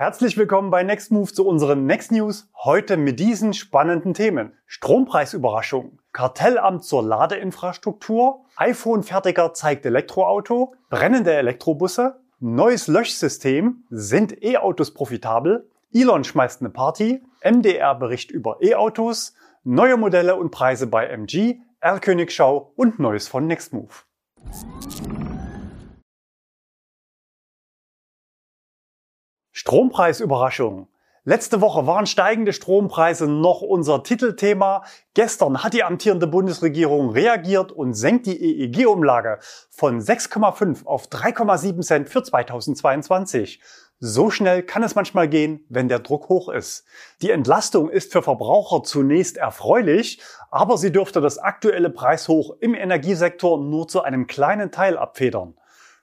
Herzlich willkommen bei Nextmove zu unseren Next News. Heute mit diesen spannenden Themen. Strompreisüberraschung, Kartellamt zur Ladeinfrastruktur, iPhone-Fertiger zeigt Elektroauto, brennende Elektrobusse, neues Löschsystem, sind E-Autos profitabel, Elon schmeißt eine Party, MDR-Bericht über E-Autos, neue Modelle und Preise bei MG, R-Königschau und Neues von Nextmove. Strompreisüberraschung. Letzte Woche waren steigende Strompreise noch unser Titelthema. Gestern hat die amtierende Bundesregierung reagiert und senkt die EEG-Umlage von 6,5 auf 3,7 Cent für 2022. So schnell kann es manchmal gehen, wenn der Druck hoch ist. Die Entlastung ist für Verbraucher zunächst erfreulich, aber sie dürfte das aktuelle Preishoch im Energiesektor nur zu einem kleinen Teil abfedern.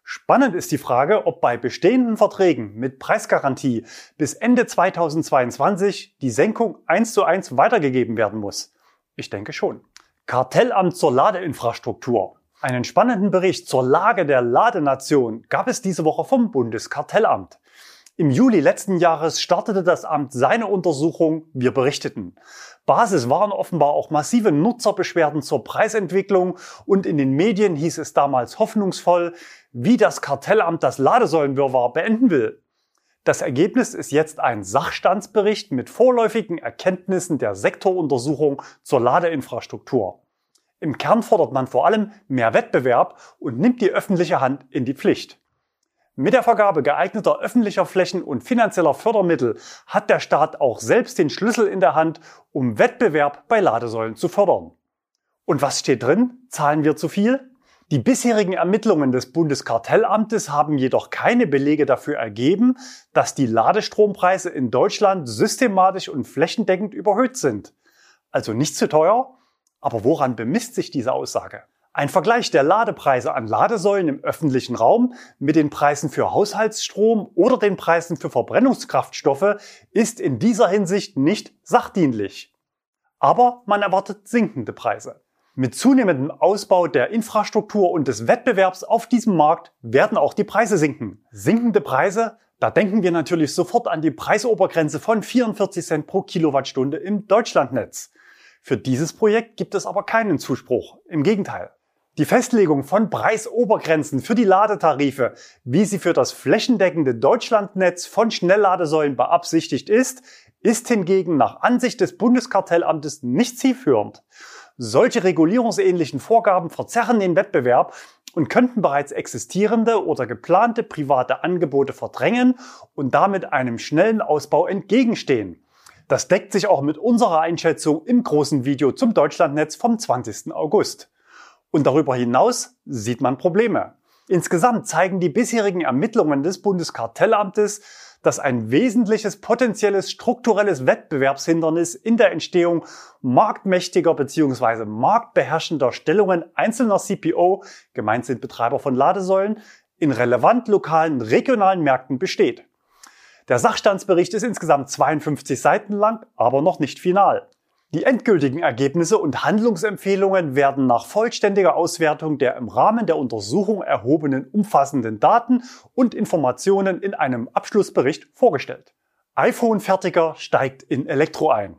Spannend ist die Frage, ob bei bestehenden Verträgen mit Preisgarantie bis Ende 2022 die Senkung eins zu eins weitergegeben werden muss. Ich denke schon. Kartellamt zur Ladeinfrastruktur. Einen spannenden Bericht zur Lage der Ladenation gab es diese Woche vom Bundeskartellamt. Im Juli letzten Jahres startete das Amt seine Untersuchung, wir berichteten. Basis waren offenbar auch massive Nutzerbeschwerden zur Preisentwicklung und in den Medien hieß es damals hoffnungsvoll, wie das Kartellamt das Ladesäulenwirrwarr beenden will. Das Ergebnis ist jetzt ein Sachstandsbericht mit vorläufigen Erkenntnissen der Sektoruntersuchung zur Ladeinfrastruktur. Im Kern fordert man vor allem mehr Wettbewerb und nimmt die öffentliche Hand in die Pflicht. Mit der Vergabe geeigneter öffentlicher Flächen und finanzieller Fördermittel hat der Staat auch selbst den Schlüssel in der Hand, um Wettbewerb bei Ladesäulen zu fördern. Und was steht drin? Zahlen wir zu viel? Die bisherigen Ermittlungen des Bundeskartellamtes haben jedoch keine Belege dafür ergeben, dass die Ladestrompreise in Deutschland systematisch und flächendeckend überhöht sind. Also nicht zu teuer? Aber woran bemisst sich diese Aussage? Ein Vergleich der Ladepreise an Ladesäulen im öffentlichen Raum mit den Preisen für Haushaltsstrom oder den Preisen für Verbrennungskraftstoffe ist in dieser Hinsicht nicht sachdienlich. Aber man erwartet sinkende Preise. Mit zunehmendem Ausbau der Infrastruktur und des Wettbewerbs auf diesem Markt werden auch die Preise sinken. Sinkende Preise, da denken wir natürlich sofort an die Preisobergrenze von 44 Cent pro Kilowattstunde im Deutschlandnetz. Für dieses Projekt gibt es aber keinen Zuspruch. Im Gegenteil. Die Festlegung von Preisobergrenzen für die Ladetarife, wie sie für das flächendeckende Deutschlandnetz von Schnellladesäulen beabsichtigt ist, ist hingegen nach Ansicht des Bundeskartellamtes nicht zielführend. Solche regulierungsähnlichen Vorgaben verzerren den Wettbewerb und könnten bereits existierende oder geplante private Angebote verdrängen und damit einem schnellen Ausbau entgegenstehen. Das deckt sich auch mit unserer Einschätzung im großen Video zum Deutschlandnetz vom 20. August. Und darüber hinaus sieht man Probleme. Insgesamt zeigen die bisherigen Ermittlungen des Bundeskartellamtes, dass ein wesentliches potenzielles strukturelles Wettbewerbshindernis in der Entstehung marktmächtiger bzw. marktbeherrschender Stellungen einzelner CPO, gemeint sind Betreiber von Ladesäulen, in relevant lokalen regionalen Märkten besteht. Der Sachstandsbericht ist insgesamt 52 Seiten lang, aber noch nicht final. Die endgültigen Ergebnisse und Handlungsempfehlungen werden nach vollständiger Auswertung der im Rahmen der Untersuchung erhobenen umfassenden Daten und Informationen in einem Abschlussbericht vorgestellt. iPhone-Fertiger steigt in Elektro ein.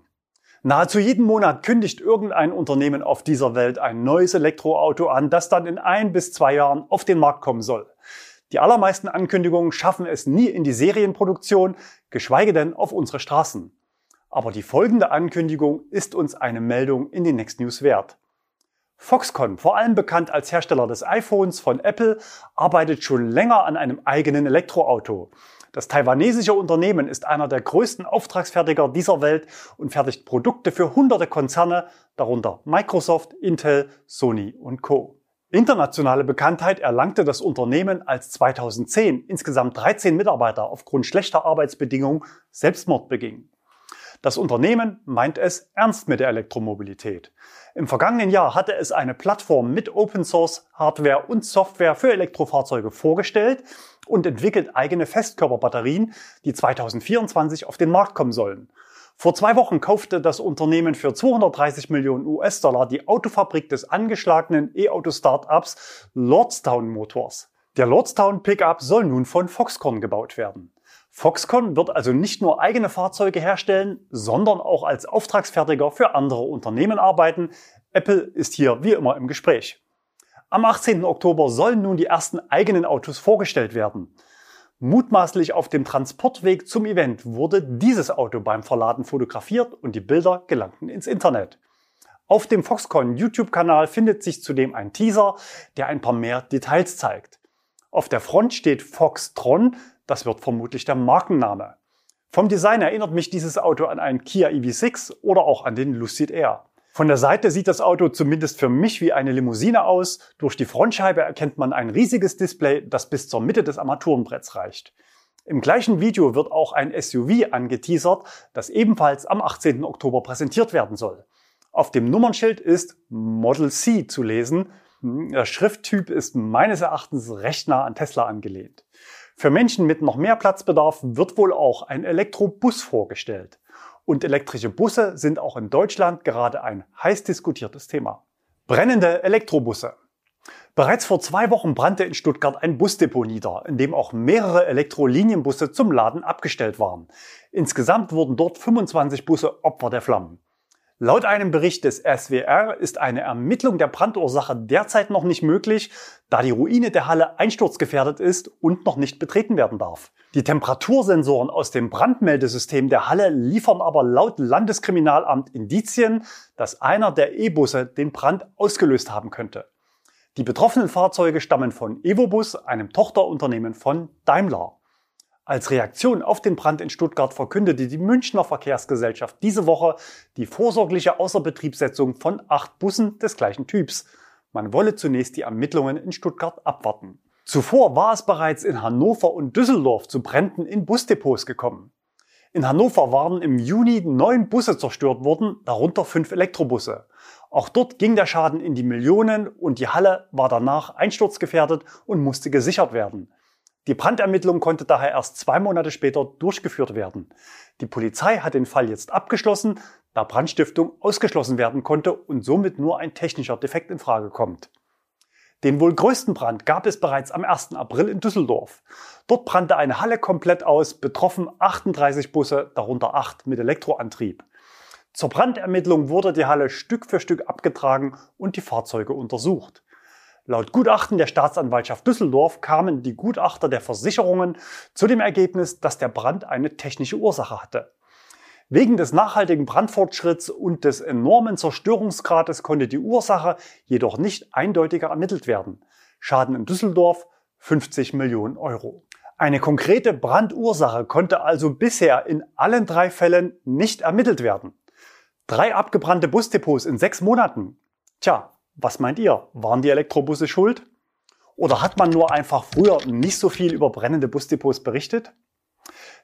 Nahezu jeden Monat kündigt irgendein Unternehmen auf dieser Welt ein neues Elektroauto an, das dann in ein bis zwei Jahren auf den Markt kommen soll. Die allermeisten Ankündigungen schaffen es nie in die Serienproduktion, geschweige denn auf unsere Straßen. Aber die folgende Ankündigung ist uns eine Meldung in den Next News wert. Foxconn, vor allem bekannt als Hersteller des iPhones von Apple, arbeitet schon länger an einem eigenen Elektroauto. Das taiwanesische Unternehmen ist einer der größten Auftragsfertiger dieser Welt und fertigt Produkte für hunderte Konzerne, darunter Microsoft, Intel, Sony und Co. Internationale Bekanntheit erlangte das Unternehmen, als 2010 insgesamt 13 Mitarbeiter aufgrund schlechter Arbeitsbedingungen Selbstmord begingen. Das Unternehmen meint es ernst mit der Elektromobilität. Im vergangenen Jahr hatte es eine Plattform mit Open Source Hardware und Software für Elektrofahrzeuge vorgestellt und entwickelt eigene Festkörperbatterien, die 2024 auf den Markt kommen sollen. Vor zwei Wochen kaufte das Unternehmen für 230 Millionen US-Dollar die Autofabrik des angeschlagenen E-Auto-Startups Lordstown Motors. Der Lordstown Pickup soll nun von Foxconn gebaut werden. Foxconn wird also nicht nur eigene Fahrzeuge herstellen, sondern auch als Auftragsfertiger für andere Unternehmen arbeiten. Apple ist hier wie immer im Gespräch. Am 18. Oktober sollen nun die ersten eigenen Autos vorgestellt werden. Mutmaßlich auf dem Transportweg zum Event wurde dieses Auto beim Verladen fotografiert und die Bilder gelangten ins Internet. Auf dem Foxconn YouTube-Kanal findet sich zudem ein Teaser, der ein paar mehr Details zeigt. Auf der Front steht Foxtron, das wird vermutlich der Markenname. Vom Design erinnert mich dieses Auto an einen Kia EV6 oder auch an den Lucid Air. Von der Seite sieht das Auto zumindest für mich wie eine Limousine aus. Durch die Frontscheibe erkennt man ein riesiges Display, das bis zur Mitte des Armaturenbretts reicht. Im gleichen Video wird auch ein SUV angeteasert, das ebenfalls am 18. Oktober präsentiert werden soll. Auf dem Nummernschild ist Model C zu lesen. Der Schrifttyp ist meines Erachtens recht nah an Tesla angelehnt. Für Menschen mit noch mehr Platzbedarf wird wohl auch ein Elektrobus vorgestellt. Und elektrische Busse sind auch in Deutschland gerade ein heiß diskutiertes Thema. Brennende Elektrobusse. Bereits vor zwei Wochen brannte in Stuttgart ein Busdepot nieder, in dem auch mehrere Elektrolinienbusse zum Laden abgestellt waren. Insgesamt wurden dort 25 Busse Opfer der Flammen. Laut einem Bericht des SWR ist eine Ermittlung der Brandursache derzeit noch nicht möglich, da die Ruine der Halle einsturzgefährdet ist und noch nicht betreten werden darf. Die Temperatursensoren aus dem Brandmeldesystem der Halle liefern aber laut Landeskriminalamt Indizien, dass einer der E-Busse den Brand ausgelöst haben könnte. Die betroffenen Fahrzeuge stammen von Evobus, einem Tochterunternehmen von Daimler. Als Reaktion auf den Brand in Stuttgart verkündete die Münchner Verkehrsgesellschaft diese Woche die vorsorgliche Außerbetriebssetzung von acht Bussen des gleichen Typs. Man wolle zunächst die Ermittlungen in Stuttgart abwarten. Zuvor war es bereits in Hannover und Düsseldorf zu Bränden in Busdepots gekommen. In Hannover waren im Juni neun Busse zerstört worden, darunter fünf Elektrobusse. Auch dort ging der Schaden in die Millionen und die Halle war danach einsturzgefährdet und musste gesichert werden. Die Brandermittlung konnte daher erst zwei Monate später durchgeführt werden. Die Polizei hat den Fall jetzt abgeschlossen, da Brandstiftung ausgeschlossen werden konnte und somit nur ein technischer Defekt in Frage kommt. Den wohl größten Brand gab es bereits am 1. April in Düsseldorf. Dort brannte eine Halle komplett aus, betroffen 38 Busse, darunter 8 mit Elektroantrieb. Zur Brandermittlung wurde die Halle Stück für Stück abgetragen und die Fahrzeuge untersucht. Laut Gutachten der Staatsanwaltschaft Düsseldorf kamen die Gutachter der Versicherungen zu dem Ergebnis, dass der Brand eine technische Ursache hatte. Wegen des nachhaltigen Brandfortschritts und des enormen Zerstörungsgrades konnte die Ursache jedoch nicht eindeutiger ermittelt werden. Schaden in Düsseldorf 50 Millionen Euro. Eine konkrete Brandursache konnte also bisher in allen drei Fällen nicht ermittelt werden. Drei abgebrannte Busdepots in sechs Monaten. Tja, was meint ihr? Waren die Elektrobusse schuld? Oder hat man nur einfach früher nicht so viel über brennende Busdepots berichtet?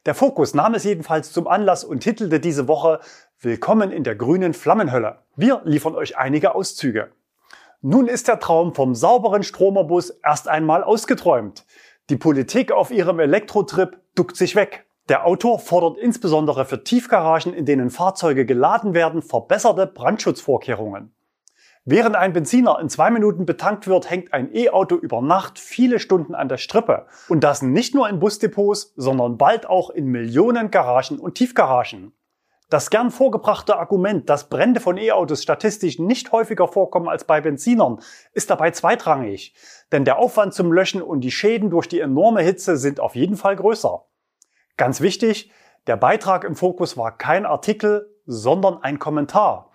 Der Fokus nahm es jedenfalls zum Anlass und titelte diese Woche Willkommen in der grünen Flammenhölle. Wir liefern euch einige Auszüge. Nun ist der Traum vom sauberen Stromerbus erst einmal ausgeträumt. Die Politik auf ihrem Elektrotrip duckt sich weg. Der Autor fordert insbesondere für Tiefgaragen, in denen Fahrzeuge geladen werden, verbesserte Brandschutzvorkehrungen. Während ein Benziner in zwei Minuten betankt wird, hängt ein E-Auto über Nacht viele Stunden an der Strippe. Und das nicht nur in Busdepots, sondern bald auch in Millionen Garagen und Tiefgaragen. Das gern vorgebrachte Argument, dass Brände von E-Autos statistisch nicht häufiger vorkommen als bei Benzinern, ist dabei zweitrangig. Denn der Aufwand zum Löschen und die Schäden durch die enorme Hitze sind auf jeden Fall größer. Ganz wichtig, der Beitrag im Fokus war kein Artikel, sondern ein Kommentar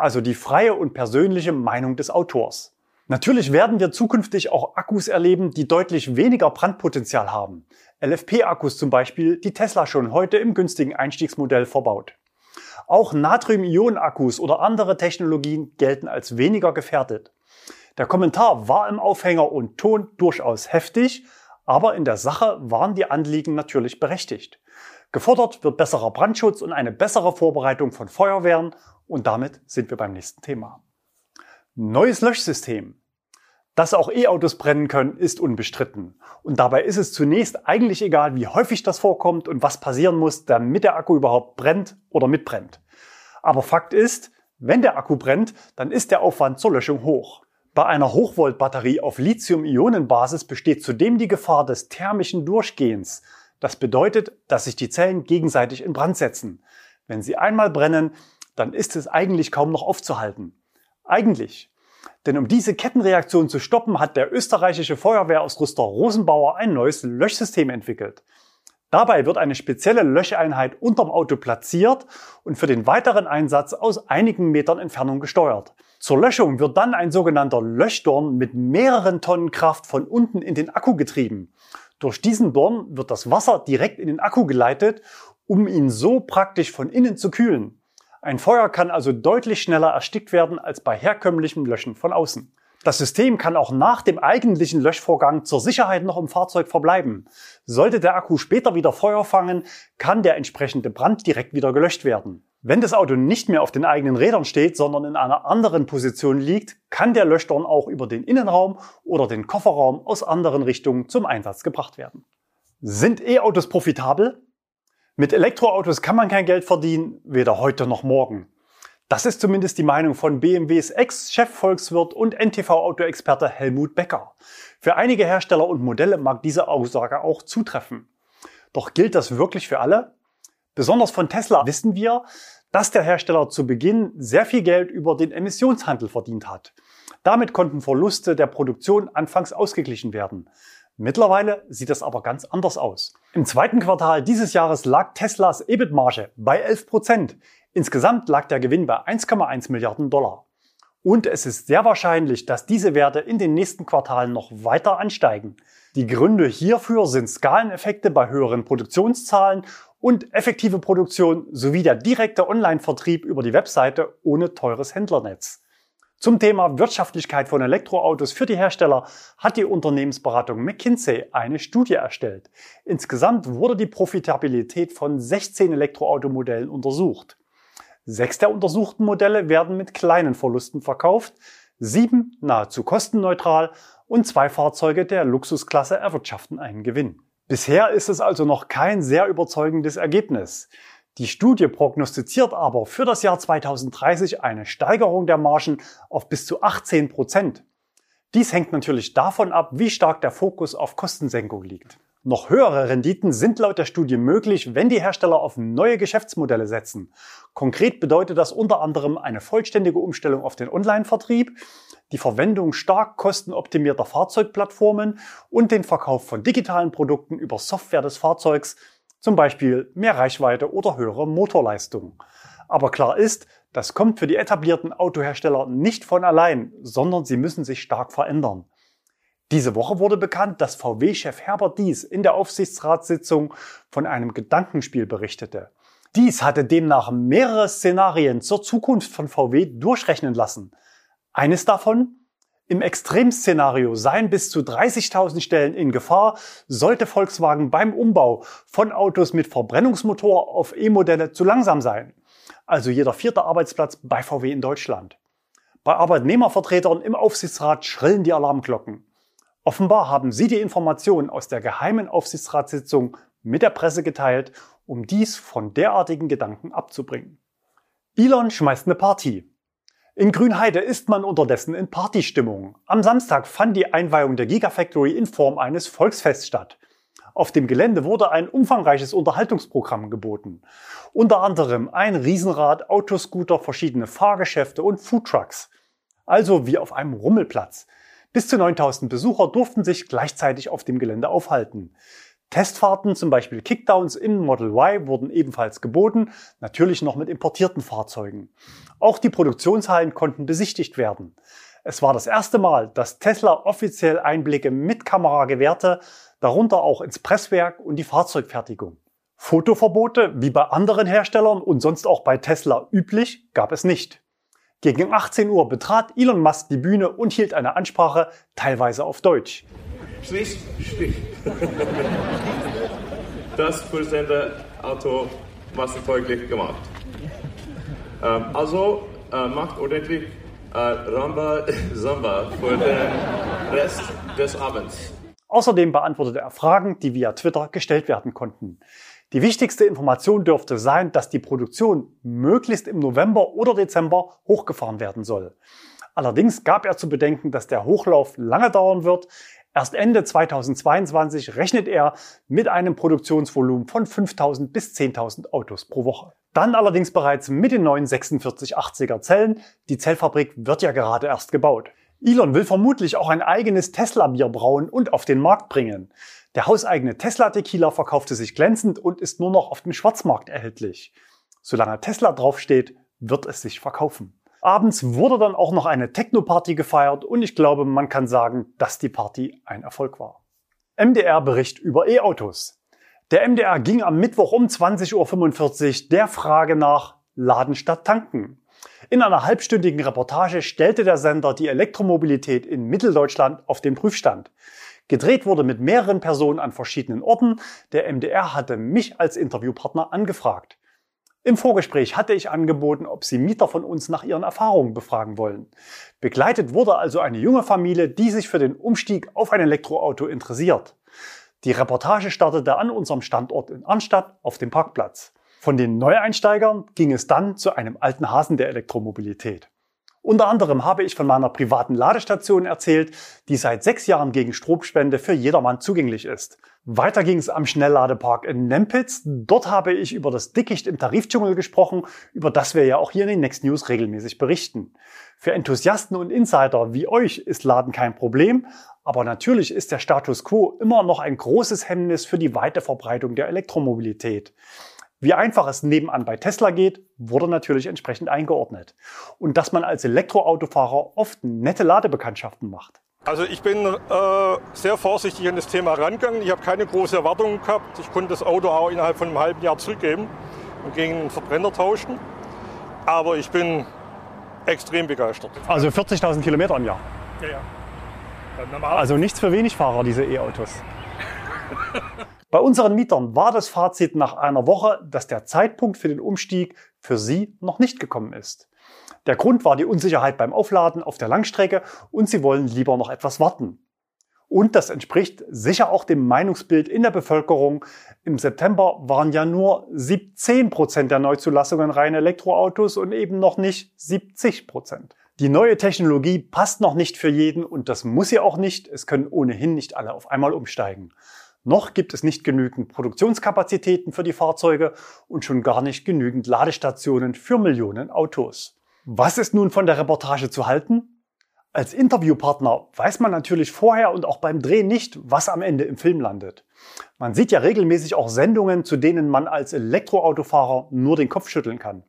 also die freie und persönliche Meinung des Autors. Natürlich werden wir zukünftig auch Akkus erleben, die deutlich weniger Brandpotenzial haben. LFP-Akkus zum Beispiel, die Tesla schon heute im günstigen Einstiegsmodell verbaut. Auch Natrium-Ionen-Akkus oder andere Technologien gelten als weniger gefährdet. Der Kommentar war im Aufhänger und Ton durchaus heftig, aber in der Sache waren die Anliegen natürlich berechtigt. Gefordert wird besserer Brandschutz und eine bessere Vorbereitung von Feuerwehren und damit sind wir beim nächsten Thema. Neues Löschsystem. Dass auch E-Autos brennen können, ist unbestritten. Und dabei ist es zunächst eigentlich egal, wie häufig das vorkommt und was passieren muss, damit der Akku überhaupt brennt oder mitbrennt. Aber Fakt ist, wenn der Akku brennt, dann ist der Aufwand zur Löschung hoch. Bei einer Hochvoltbatterie auf Lithium-Ionen-Basis besteht zudem die Gefahr des thermischen Durchgehens. Das bedeutet, dass sich die Zellen gegenseitig in Brand setzen. Wenn sie einmal brennen, dann ist es eigentlich kaum noch aufzuhalten. Eigentlich. Denn um diese Kettenreaktion zu stoppen, hat der österreichische Feuerwehrausrüster Rosenbauer ein neues Löschsystem entwickelt. Dabei wird eine spezielle Löscheinheit unterm Auto platziert und für den weiteren Einsatz aus einigen Metern Entfernung gesteuert. Zur Löschung wird dann ein sogenannter Löschdorn mit mehreren Tonnen Kraft von unten in den Akku getrieben. Durch diesen Dorn wird das Wasser direkt in den Akku geleitet, um ihn so praktisch von innen zu kühlen. Ein Feuer kann also deutlich schneller erstickt werden als bei herkömmlichem Löschen von außen. Das System kann auch nach dem eigentlichen Löschvorgang zur Sicherheit noch im Fahrzeug verbleiben. Sollte der Akku später wieder Feuer fangen, kann der entsprechende Brand direkt wieder gelöscht werden. Wenn das Auto nicht mehr auf den eigenen Rädern steht, sondern in einer anderen Position liegt, kann der Löschdorn auch über den Innenraum oder den Kofferraum aus anderen Richtungen zum Einsatz gebracht werden. Sind E-Autos profitabel? Mit Elektroautos kann man kein Geld verdienen, weder heute noch morgen. Das ist zumindest die Meinung von BMWs Ex-Chefvolkswirt und NTV-Autoexperte Helmut Becker. Für einige Hersteller und Modelle mag diese Aussage auch zutreffen. Doch gilt das wirklich für alle? Besonders von Tesla wissen wir, dass der Hersteller zu Beginn sehr viel Geld über den Emissionshandel verdient hat. Damit konnten Verluste der Produktion anfangs ausgeglichen werden. Mittlerweile sieht das aber ganz anders aus. Im zweiten Quartal dieses Jahres lag Teslas EBIT-Marge bei 11 Prozent. Insgesamt lag der Gewinn bei 1,1 Milliarden Dollar. Und es ist sehr wahrscheinlich, dass diese Werte in den nächsten Quartalen noch weiter ansteigen. Die Gründe hierfür sind Skaleneffekte bei höheren Produktionszahlen und effektive Produktion sowie der direkte Online-Vertrieb über die Webseite ohne teures Händlernetz. Zum Thema Wirtschaftlichkeit von Elektroautos für die Hersteller hat die Unternehmensberatung McKinsey eine Studie erstellt. Insgesamt wurde die Profitabilität von 16 Elektroautomodellen untersucht. Sechs der untersuchten Modelle werden mit kleinen Verlusten verkauft, sieben nahezu kostenneutral und zwei Fahrzeuge der Luxusklasse erwirtschaften einen Gewinn. Bisher ist es also noch kein sehr überzeugendes Ergebnis. Die Studie prognostiziert aber für das Jahr 2030 eine Steigerung der Margen auf bis zu 18 Prozent. Dies hängt natürlich davon ab, wie stark der Fokus auf Kostensenkung liegt. Noch höhere Renditen sind laut der Studie möglich, wenn die Hersteller auf neue Geschäftsmodelle setzen. Konkret bedeutet das unter anderem eine vollständige Umstellung auf den Online-Vertrieb, die Verwendung stark kostenoptimierter Fahrzeugplattformen und den Verkauf von digitalen Produkten über Software des Fahrzeugs, zum Beispiel mehr Reichweite oder höhere Motorleistung. Aber klar ist, das kommt für die etablierten Autohersteller nicht von allein, sondern sie müssen sich stark verändern. Diese Woche wurde bekannt, dass VW-Chef Herbert Dies in der Aufsichtsratssitzung von einem Gedankenspiel berichtete. Dies hatte demnach mehrere Szenarien zur Zukunft von VW durchrechnen lassen. Eines davon? Im Extremszenario seien bis zu 30.000 Stellen in Gefahr, sollte Volkswagen beim Umbau von Autos mit Verbrennungsmotor auf E-Modelle zu langsam sein. Also jeder vierte Arbeitsplatz bei VW in Deutschland. Bei Arbeitnehmervertretern im Aufsichtsrat schrillen die Alarmglocken. Offenbar haben Sie die Informationen aus der geheimen Aufsichtsratssitzung mit der Presse geteilt, um dies von derartigen Gedanken abzubringen. Elon schmeißt eine Party. In Grünheide ist man unterdessen in Partystimmung. Am Samstag fand die Einweihung der Gigafactory in Form eines Volksfests statt. Auf dem Gelände wurde ein umfangreiches Unterhaltungsprogramm geboten. Unter anderem ein Riesenrad, Autoscooter, verschiedene Fahrgeschäfte und Foodtrucks. Also wie auf einem Rummelplatz. Bis zu 9000 Besucher durften sich gleichzeitig auf dem Gelände aufhalten. Testfahrten, zum Beispiel Kickdowns in Model Y, wurden ebenfalls geboten, natürlich noch mit importierten Fahrzeugen. Auch die Produktionshallen konnten besichtigt werden. Es war das erste Mal, dass Tesla offiziell Einblicke mit Kamera gewährte, darunter auch ins Presswerk und die Fahrzeugfertigung. Fotoverbote, wie bei anderen Herstellern und sonst auch bei Tesla üblich, gab es nicht. Gegen 18 Uhr betrat Elon Musk die Bühne und hielt eine Ansprache, teilweise auf Deutsch. Schließ, Strich. Das Auto massenfolglich gemacht. Ähm, also äh, macht ordentlich äh, Ramba Samba für den Rest des Abends. Außerdem beantwortete er Fragen, die via Twitter gestellt werden konnten. Die wichtigste Information dürfte sein, dass die Produktion möglichst im November oder Dezember hochgefahren werden soll. Allerdings gab er zu bedenken, dass der Hochlauf lange dauern wird. Erst Ende 2022 rechnet er mit einem Produktionsvolumen von 5000 bis 10.000 Autos pro Woche. Dann allerdings bereits mit den neuen 4680er Zellen. Die Zellfabrik wird ja gerade erst gebaut. Elon will vermutlich auch ein eigenes Tesla-Bier brauen und auf den Markt bringen. Der hauseigene Tesla Tequila verkaufte sich glänzend und ist nur noch auf dem Schwarzmarkt erhältlich. Solange Tesla draufsteht, wird es sich verkaufen. Abends wurde dann auch noch eine Techno-Party gefeiert und ich glaube, man kann sagen, dass die Party ein Erfolg war. MDR-Bericht über E-Autos. Der MDR ging am Mittwoch um 20.45 Uhr der Frage nach Laden statt Tanken. In einer halbstündigen Reportage stellte der Sender die Elektromobilität in Mitteldeutschland auf den Prüfstand. Gedreht wurde mit mehreren Personen an verschiedenen Orten. Der MDR hatte mich als Interviewpartner angefragt. Im Vorgespräch hatte ich angeboten, ob Sie Mieter von uns nach ihren Erfahrungen befragen wollen. Begleitet wurde also eine junge Familie, die sich für den Umstieg auf ein Elektroauto interessiert. Die Reportage startete an unserem Standort in Arnstadt auf dem Parkplatz. Von den Neueinsteigern ging es dann zu einem alten Hasen der Elektromobilität. Unter anderem habe ich von meiner privaten Ladestation erzählt, die seit sechs Jahren gegen Stromspende für jedermann zugänglich ist. Weiter ging es am Schnellladepark in Nempitz. Dort habe ich über das Dickicht im Tarifdschungel gesprochen, über das wir ja auch hier in den Next News regelmäßig berichten. Für Enthusiasten und Insider wie euch ist Laden kein Problem, aber natürlich ist der Status quo immer noch ein großes Hemmnis für die weite Verbreitung der Elektromobilität. Wie einfach es nebenan bei Tesla geht, wurde natürlich entsprechend eingeordnet. Und dass man als Elektroautofahrer oft nette Ladebekanntschaften macht. Also ich bin äh, sehr vorsichtig an das Thema rangegangen. Ich habe keine großen Erwartungen gehabt. Ich konnte das Auto auch innerhalb von einem halben Jahr zurückgeben und gegen einen Verbrenner tauschen. Aber ich bin extrem begeistert. Also 40.000 Kilometer im Jahr? Ja, ja. Also nichts für Wenigfahrer, diese E-Autos. Bei unseren Mietern war das Fazit nach einer Woche, dass der Zeitpunkt für den Umstieg für sie noch nicht gekommen ist. Der Grund war die Unsicherheit beim Aufladen auf der Langstrecke und sie wollen lieber noch etwas warten. Und das entspricht sicher auch dem Meinungsbild in der Bevölkerung. Im September waren ja nur 17 Prozent der Neuzulassungen reine Elektroautos und eben noch nicht 70 Prozent. Die neue Technologie passt noch nicht für jeden und das muss sie auch nicht. Es können ohnehin nicht alle auf einmal umsteigen. Noch gibt es nicht genügend Produktionskapazitäten für die Fahrzeuge und schon gar nicht genügend Ladestationen für Millionen Autos. Was ist nun von der Reportage zu halten? Als Interviewpartner weiß man natürlich vorher und auch beim Dreh nicht, was am Ende im Film landet. Man sieht ja regelmäßig auch Sendungen, zu denen man als Elektroautofahrer nur den Kopf schütteln kann.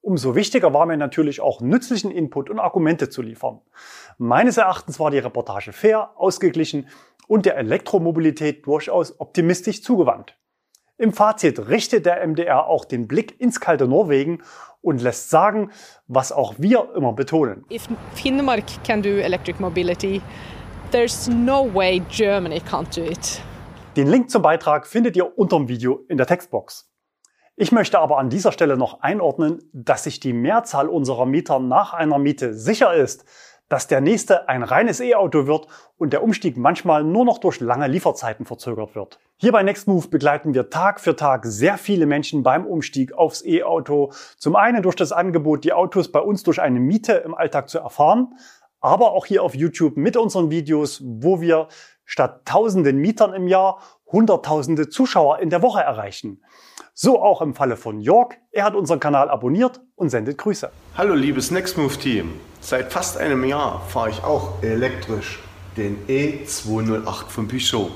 Umso wichtiger war mir natürlich auch nützlichen Input und Argumente zu liefern. Meines Erachtens war die Reportage fair, ausgeglichen und der Elektromobilität durchaus optimistisch zugewandt. Im Fazit richtet der MDR auch den Blick ins kalte Norwegen und lässt sagen, was auch wir immer betonen. If Finnmark can do electric mobility, there's no way Germany can't do it. Den Link zum Beitrag findet ihr unter dem Video in der Textbox. Ich möchte aber an dieser Stelle noch einordnen, dass sich die Mehrzahl unserer Mieter nach einer Miete sicher ist, dass der nächste ein reines E-Auto wird und der Umstieg manchmal nur noch durch lange Lieferzeiten verzögert wird. Hier bei Nextmove begleiten wir Tag für Tag sehr viele Menschen beim Umstieg aufs E-Auto. Zum einen durch das Angebot, die Autos bei uns durch eine Miete im Alltag zu erfahren, aber auch hier auf YouTube mit unseren Videos, wo wir statt tausenden Mietern im Jahr hunderttausende Zuschauer in der Woche erreichen. So auch im Falle von York. Er hat unseren Kanal abonniert und sendet Grüße. Hallo liebes Nextmove-Team. Seit fast einem Jahr fahre ich auch elektrisch den E208 von Peugeot.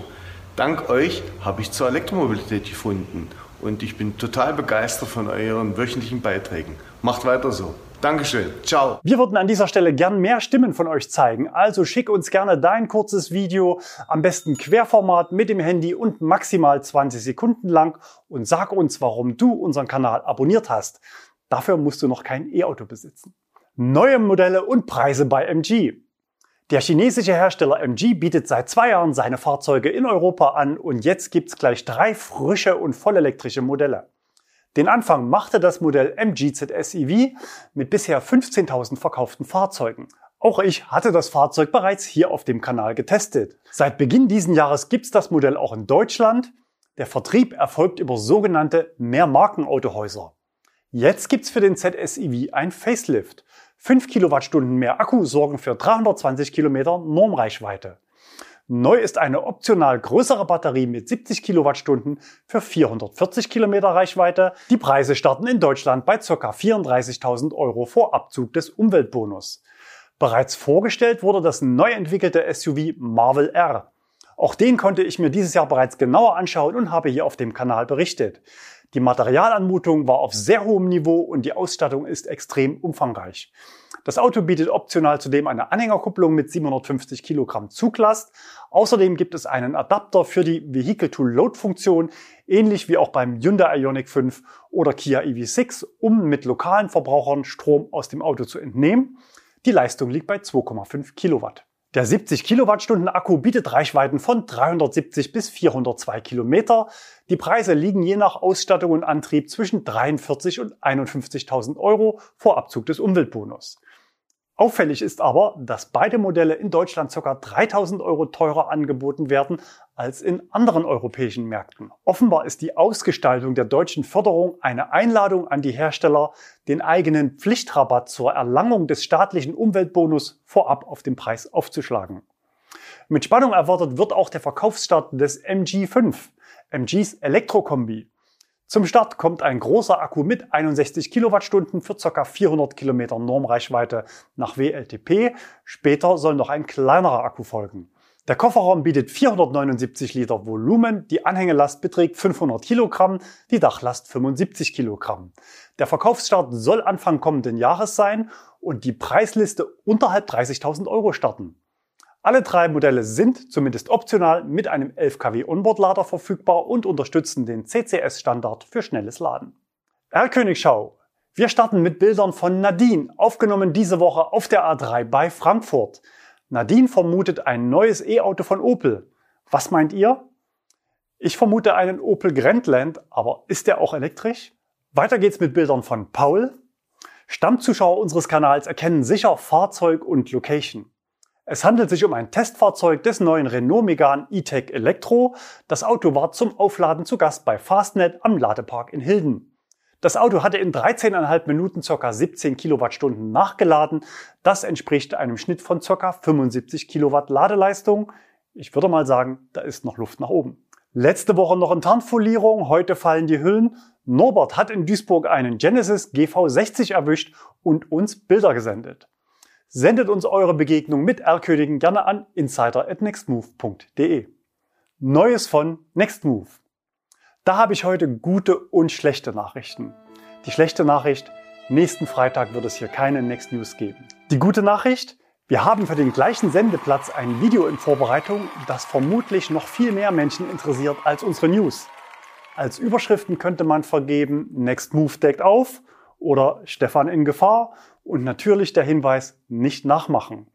Dank euch habe ich zur Elektromobilität gefunden und ich bin total begeistert von euren wöchentlichen Beiträgen. Macht weiter so. Dankeschön. Ciao. Wir würden an dieser Stelle gern mehr Stimmen von euch zeigen. Also schick uns gerne dein kurzes Video, am besten Querformat mit dem Handy und maximal 20 Sekunden lang und sag uns, warum du unseren Kanal abonniert hast. Dafür musst du noch kein E-Auto besitzen. Neue Modelle und Preise bei MG. Der chinesische Hersteller MG bietet seit zwei Jahren seine Fahrzeuge in Europa an und jetzt gibt's gleich drei frische und vollelektrische Modelle. Den Anfang machte das Modell MG ZS EV mit bisher 15.000 verkauften Fahrzeugen. Auch ich hatte das Fahrzeug bereits hier auf dem Kanal getestet. Seit Beginn diesen Jahres gibt's das Modell auch in Deutschland. Der Vertrieb erfolgt über sogenannte Mehrmarkenautohäuser. Jetzt gibt's für den ZS EV ein Facelift. 5 Kilowattstunden mehr Akku sorgen für 320 Kilometer Normreichweite. Neu ist eine optional größere Batterie mit 70 Kilowattstunden für 440 Kilometer Reichweite. Die Preise starten in Deutschland bei ca. 34.000 Euro vor Abzug des Umweltbonus. Bereits vorgestellt wurde das neu entwickelte SUV Marvel R. Auch den konnte ich mir dieses Jahr bereits genauer anschauen und habe hier auf dem Kanal berichtet. Die Materialanmutung war auf sehr hohem Niveau und die Ausstattung ist extrem umfangreich. Das Auto bietet optional zudem eine Anhängerkupplung mit 750 Kilogramm Zuglast. Außerdem gibt es einen Adapter für die Vehicle-to-Load-Funktion, ähnlich wie auch beim Hyundai Ioniq 5 oder Kia EV6, um mit lokalen Verbrauchern Strom aus dem Auto zu entnehmen. Die Leistung liegt bei 2,5 Kilowatt. Der 70 Kilowattstunden Akku bietet Reichweiten von 370 bis 402 Kilometer. Die Preise liegen je nach Ausstattung und Antrieb zwischen 43 und 51.000 Euro vor Abzug des Umweltbonus. Auffällig ist aber, dass beide Modelle in Deutschland ca. 3000 Euro teurer angeboten werden als in anderen europäischen Märkten. Offenbar ist die Ausgestaltung der deutschen Förderung eine Einladung an die Hersteller, den eigenen Pflichtrabatt zur Erlangung des staatlichen Umweltbonus vorab auf den Preis aufzuschlagen. Mit Spannung erwartet wird auch der Verkaufsstart des MG5, MGs Elektrokombi. Zum Start kommt ein großer Akku mit 61 Kilowattstunden für ca. 400 Kilometer Normreichweite nach WLTP. Später soll noch ein kleinerer Akku folgen. Der Kofferraum bietet 479 Liter Volumen, die Anhängelast beträgt 500 Kilogramm, die Dachlast 75 Kilogramm. Der Verkaufsstart soll Anfang kommenden Jahres sein und die Preisliste unterhalb 30.000 Euro starten. Alle drei Modelle sind zumindest optional mit einem 11 kW Onboard-Lader verfügbar und unterstützen den CCS-Standard für schnelles Laden. R-Königschau. Wir starten mit Bildern von Nadine, aufgenommen diese Woche auf der A3 bei Frankfurt. Nadine vermutet ein neues E-Auto von Opel. Was meint ihr? Ich vermute einen Opel Grandland, aber ist der auch elektrisch? Weiter geht's mit Bildern von Paul. Stammzuschauer unseres Kanals erkennen sicher Fahrzeug und Location. Es handelt sich um ein Testfahrzeug des neuen Renault Megane E-Tech Elektro. Das Auto war zum Aufladen zu Gast bei Fastnet am Ladepark in Hilden. Das Auto hatte in 13,5 Minuten ca. 17 Kilowattstunden nachgeladen. Das entspricht einem Schnitt von ca. 75 Kilowatt Ladeleistung. Ich würde mal sagen, da ist noch Luft nach oben. Letzte Woche noch in Tarnfolierung, heute fallen die Hüllen. Norbert hat in Duisburg einen Genesis GV60 erwischt und uns Bilder gesendet. Sendet uns eure Begegnung mit R-Königen gerne an insider@nextmove.de. Neues von Nextmove. Da habe ich heute gute und schlechte Nachrichten. Die schlechte Nachricht, nächsten Freitag wird es hier keine Next News geben. Die gute Nachricht, wir haben für den gleichen Sendeplatz ein Video in Vorbereitung, das vermutlich noch viel mehr Menschen interessiert als unsere News. Als Überschriften könnte man vergeben, Next Move deckt auf oder Stefan in Gefahr und natürlich der Hinweis, nicht nachmachen.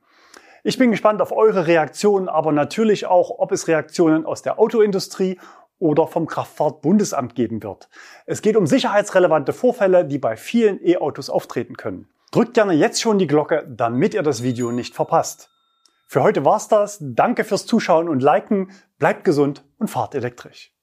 Ich bin gespannt auf eure Reaktionen, aber natürlich auch, ob es Reaktionen aus der Autoindustrie oder vom Kraftfahrtbundesamt geben wird. Es geht um sicherheitsrelevante Vorfälle, die bei vielen E-Autos auftreten können. Drückt gerne jetzt schon die Glocke, damit ihr das Video nicht verpasst. Für heute war's das. Danke fürs Zuschauen und Liken. Bleibt gesund und fahrt elektrisch.